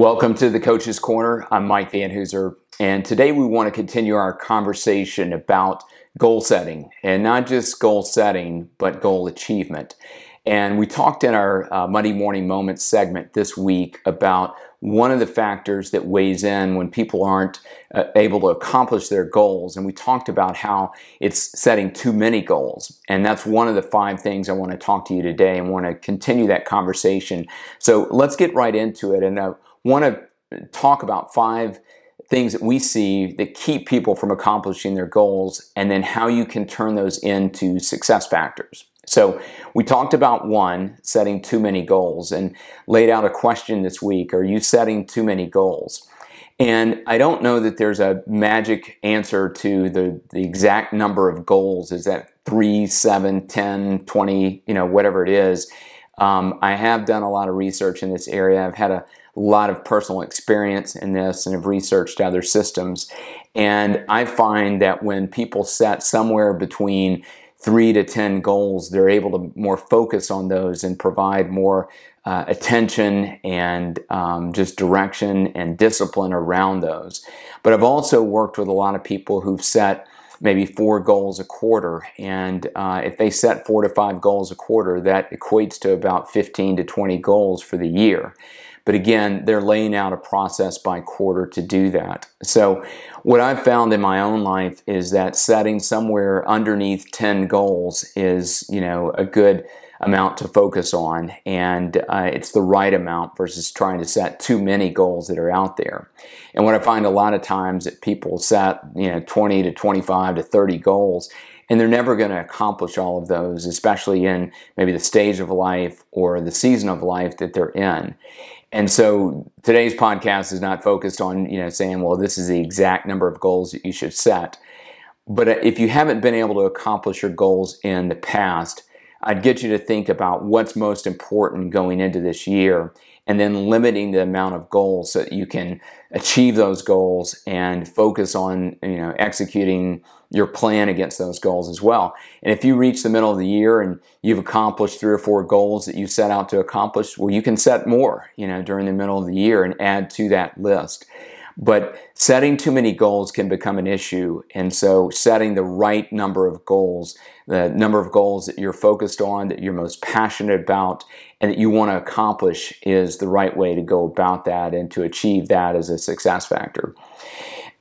Welcome to the Coach's Corner. I'm Mike Van Hooser, and today we want to continue our conversation about goal setting, and not just goal setting, but goal achievement. And we talked in our uh, Monday Morning Moments segment this week about one of the factors that weighs in when people aren't uh, able to accomplish their goals. And we talked about how it's setting too many goals. And that's one of the five things I want to talk to you today and want to continue that conversation. So let's get right into it. And uh, want to talk about five things that we see that keep people from accomplishing their goals and then how you can turn those into success factors. So, we talked about one, setting too many goals, and laid out a question this week Are you setting too many goals? And I don't know that there's a magic answer to the, the exact number of goals. Is that three, seven, 10, 20, you know, whatever it is? Um, I have done a lot of research in this area. I've had a a lot of personal experience in this and have researched other systems. And I find that when people set somewhere between three to 10 goals, they're able to more focus on those and provide more uh, attention and um, just direction and discipline around those. But I've also worked with a lot of people who've set maybe four goals a quarter. And uh, if they set four to five goals a quarter, that equates to about 15 to 20 goals for the year. But again, they're laying out a process by quarter to do that. So, what I've found in my own life is that setting somewhere underneath 10 goals is, you know, a good amount to focus on, and uh, it's the right amount versus trying to set too many goals that are out there. And what I find a lot of times that people set, you know, 20 to 25 to 30 goals, and they're never going to accomplish all of those, especially in maybe the stage of life or the season of life that they're in. And so today's podcast is not focused on, you know, saying, well, this is the exact number of goals that you should set. But uh, if you haven't been able to accomplish your goals in the past, I'd get you to think about what's most important going into this year and then limiting the amount of goals so that you can achieve those goals and focus on you know executing your plan against those goals as well. And if you reach the middle of the year and you've accomplished three or four goals that you set out to accomplish, well you can set more, you know, during the middle of the year and add to that list. But setting too many goals can become an issue. And so setting the right number of goals, the number of goals that you're focused on, that you're most passionate about, and that you want to accomplish is the right way to go about that and to achieve that as a success factor.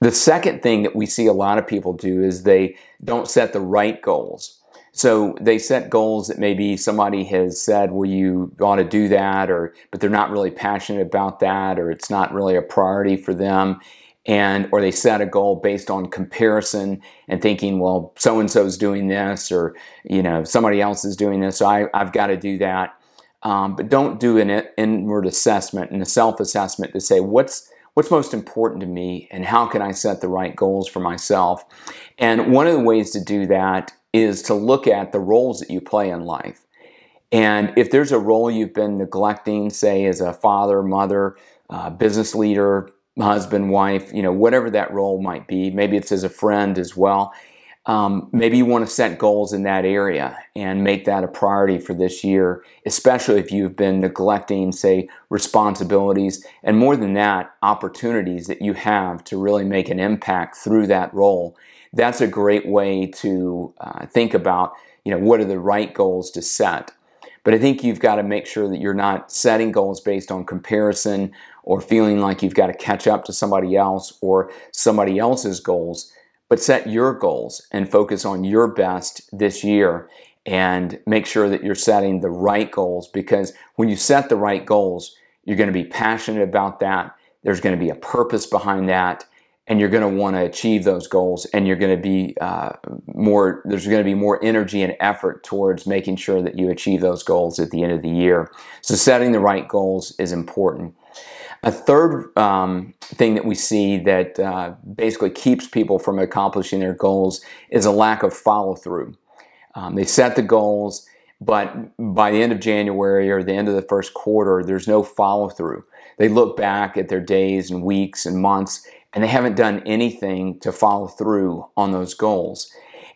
The second thing that we see a lot of people do is they don't set the right goals. So they set goals that maybe somebody has said, well, you ought to do that, or but they're not really passionate about that, or it's not really a priority for them. And or they set a goal based on comparison and thinking, well, so and so's doing this, or you know, somebody else is doing this, so I, I've got to do that. Um, but don't do an inward assessment and a self-assessment to say what's what's most important to me and how can I set the right goals for myself. And one of the ways to do that is to look at the roles that you play in life. And if there's a role you've been neglecting, say as a father, mother, uh, business leader, husband, wife, you know, whatever that role might be, maybe it's as a friend as well. Um, maybe you want to set goals in that area and make that a priority for this year, especially if you've been neglecting, say, responsibilities and more than that, opportunities that you have to really make an impact through that role that's a great way to uh, think about you know what are the right goals to set. But i think you've got to make sure that you're not setting goals based on comparison or feeling like you've got to catch up to somebody else or somebody else's goals but set your goals and focus on your best this year and make sure that you're setting the right goals because when you set the right goals you're going to be passionate about that. There's going to be a purpose behind that and you're going to want to achieve those goals and you're going to be uh, more there's going to be more energy and effort towards making sure that you achieve those goals at the end of the year. So setting the right goals is important. A third um, thing that we see that uh, basically keeps people from accomplishing their goals is a lack of follow through um, they set the goals but by the end of january or the end of the first quarter there's no follow through they look back at their days and weeks and months and they haven't done anything to follow through on those goals.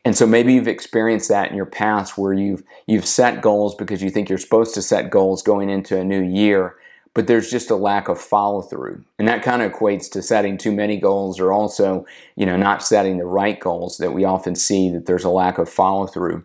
And so maybe you've experienced that in your past where you've you've set goals because you think you're supposed to set goals going into a new year, but there's just a lack of follow through. And that kind of equates to setting too many goals or also, you know, not setting the right goals that we often see that there's a lack of follow through.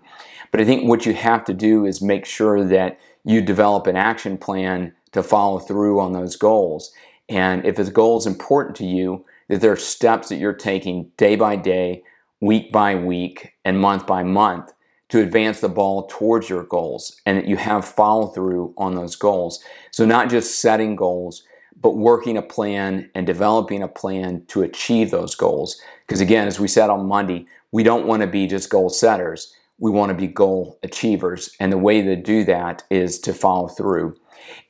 But I think what you have to do is make sure that you develop an action plan to follow through on those goals. And if a goal is important to you, that there are steps that you're taking day by day, week by week, and month by month to advance the ball towards your goals and that you have follow through on those goals. So, not just setting goals, but working a plan and developing a plan to achieve those goals. Because, again, as we said on Monday, we don't want to be just goal setters, we want to be goal achievers. And the way to do that is to follow through.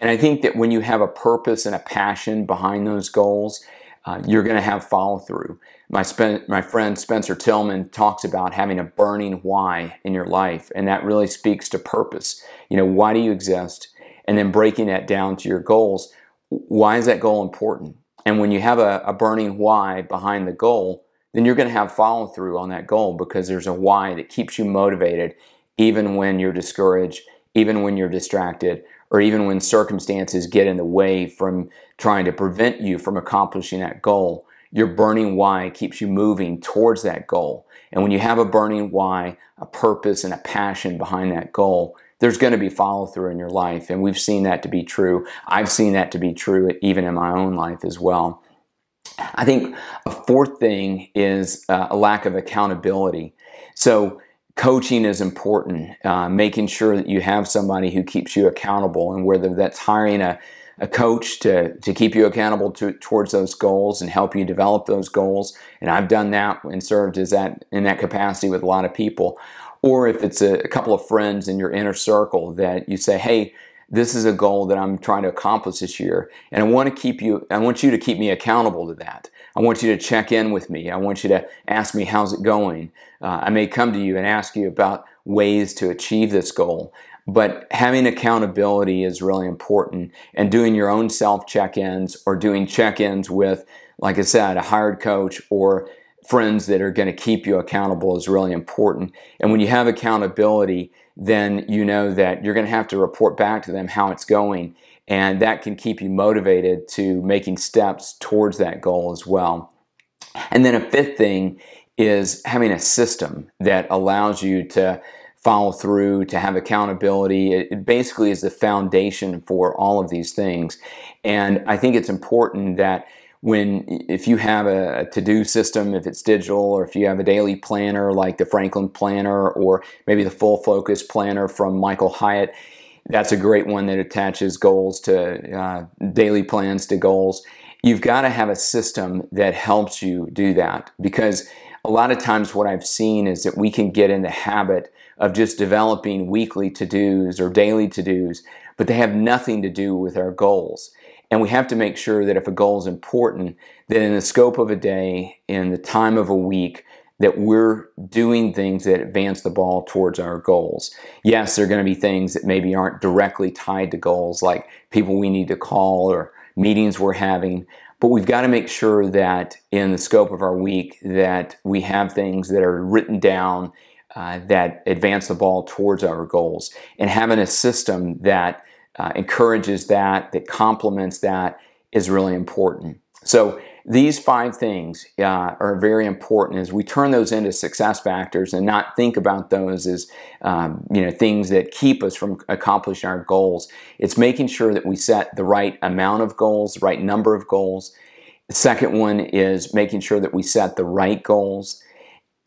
And I think that when you have a purpose and a passion behind those goals, uh, you're going to have follow through. My, my friend Spencer Tillman talks about having a burning why in your life, and that really speaks to purpose. You know, why do you exist? And then breaking that down to your goals. Why is that goal important? And when you have a, a burning why behind the goal, then you're going to have follow through on that goal because there's a why that keeps you motivated even when you're discouraged, even when you're distracted, or even when circumstances get in the way from trying to prevent you from accomplishing that goal. Your burning why keeps you moving towards that goal. And when you have a burning why, a purpose, and a passion behind that goal, there's going to be follow through in your life. And we've seen that to be true. I've seen that to be true even in my own life as well. I think a fourth thing is uh, a lack of accountability. So, coaching is important, uh, making sure that you have somebody who keeps you accountable, and whether that's hiring a, a coach to, to keep you accountable to, towards those goals and help you develop those goals. And I've done that and served as that in that capacity with a lot of people. Or if it's a, a couple of friends in your inner circle that you say, hey, this is a goal that I'm trying to accomplish this year. And I want to keep you, I want you to keep me accountable to that. I want you to check in with me. I want you to ask me, how's it going? Uh, I may come to you and ask you about ways to achieve this goal. But having accountability is really important and doing your own self check ins or doing check ins with, like I said, a hired coach or friends that are going to keep you accountable is really important. And when you have accountability, then you know that you're going to have to report back to them how it's going and that can keep you motivated to making steps towards that goal as well. And then a fifth thing is having a system that allows you to follow through, to have accountability. It basically is the foundation for all of these things. And I think it's important that when if you have a, to-do system if it's digital or if you have a daily planner like the franklin planner or maybe the full focus planner from michael hyatt that's a great one that attaches goals to uh, daily plans to goals. You've got to have a system that helps you do that because a lot of times what I've seen is that we can get in the habit of just developing weekly to dos or daily to dos, but they have nothing to do with our goals. And we have to make sure that if a goal is important, that in the scope of a day, in the time of a week, that we're doing things that advance the ball towards our goals. Yes, there are going to be things that maybe aren't directly tied to goals, like people we need to call or meetings we're having, but we've got to make sure that in the scope of our week that we have things that are written down uh, that advance the ball towards our goals and having a system that uh, encourages that that complements that is really important so these five things uh, are very important as we turn those into success factors and not think about those as um, you know things that keep us from accomplishing our goals. It's making sure that we set the right amount of goals, the right number of goals. The second one is making sure that we set the right goals.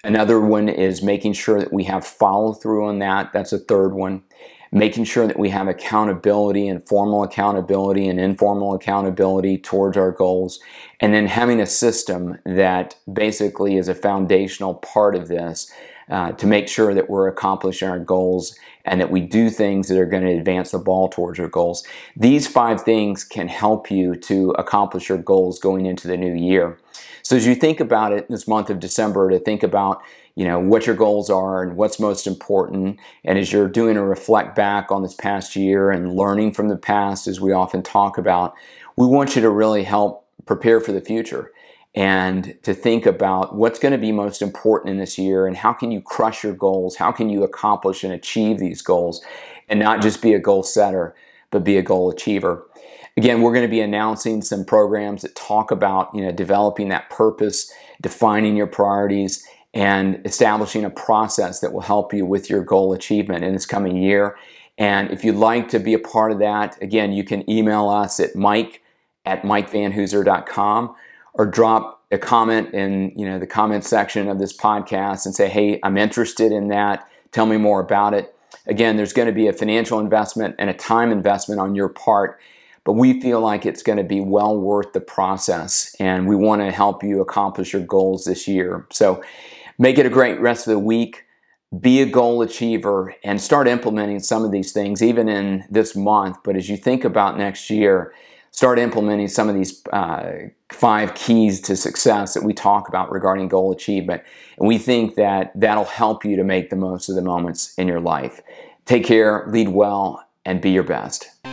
Another one is making sure that we have follow through on that. That's a third one making sure that we have accountability and formal accountability and informal accountability towards our goals, and then having a system that basically is a foundational part of this uh, to make sure that we're accomplishing our goals and that we do things that are going to advance the ball towards our goals. These five things can help you to accomplish your goals going into the new year. So as you think about it this month of December, to think about you know what your goals are and what's most important and as you're doing a reflect back on this past year and learning from the past as we often talk about we want you to really help prepare for the future and to think about what's going to be most important in this year and how can you crush your goals? How can you accomplish and achieve these goals and not just be a goal setter but be a goal achiever? Again, we're going to be announcing some programs that talk about you know developing that purpose, defining your priorities, and establishing a process that will help you with your goal achievement in this coming year. And if you'd like to be a part of that, again, you can email us at mike at mikevanhooser.com or drop a comment in you know the comment section of this podcast and say, hey, I'm interested in that. Tell me more about it. Again, there's going to be a financial investment and a time investment on your part, but we feel like it's going to be well worth the process and we want to help you accomplish your goals this year. So make it a great rest of the week. Be a goal achiever and start implementing some of these things even in this month. But as you think about next year, start implementing some of these uh, five keys to success that we talk about regarding goal achievement. And we think that that'll help you to make the most of the moments in your life. Take care, lead well, and be your best.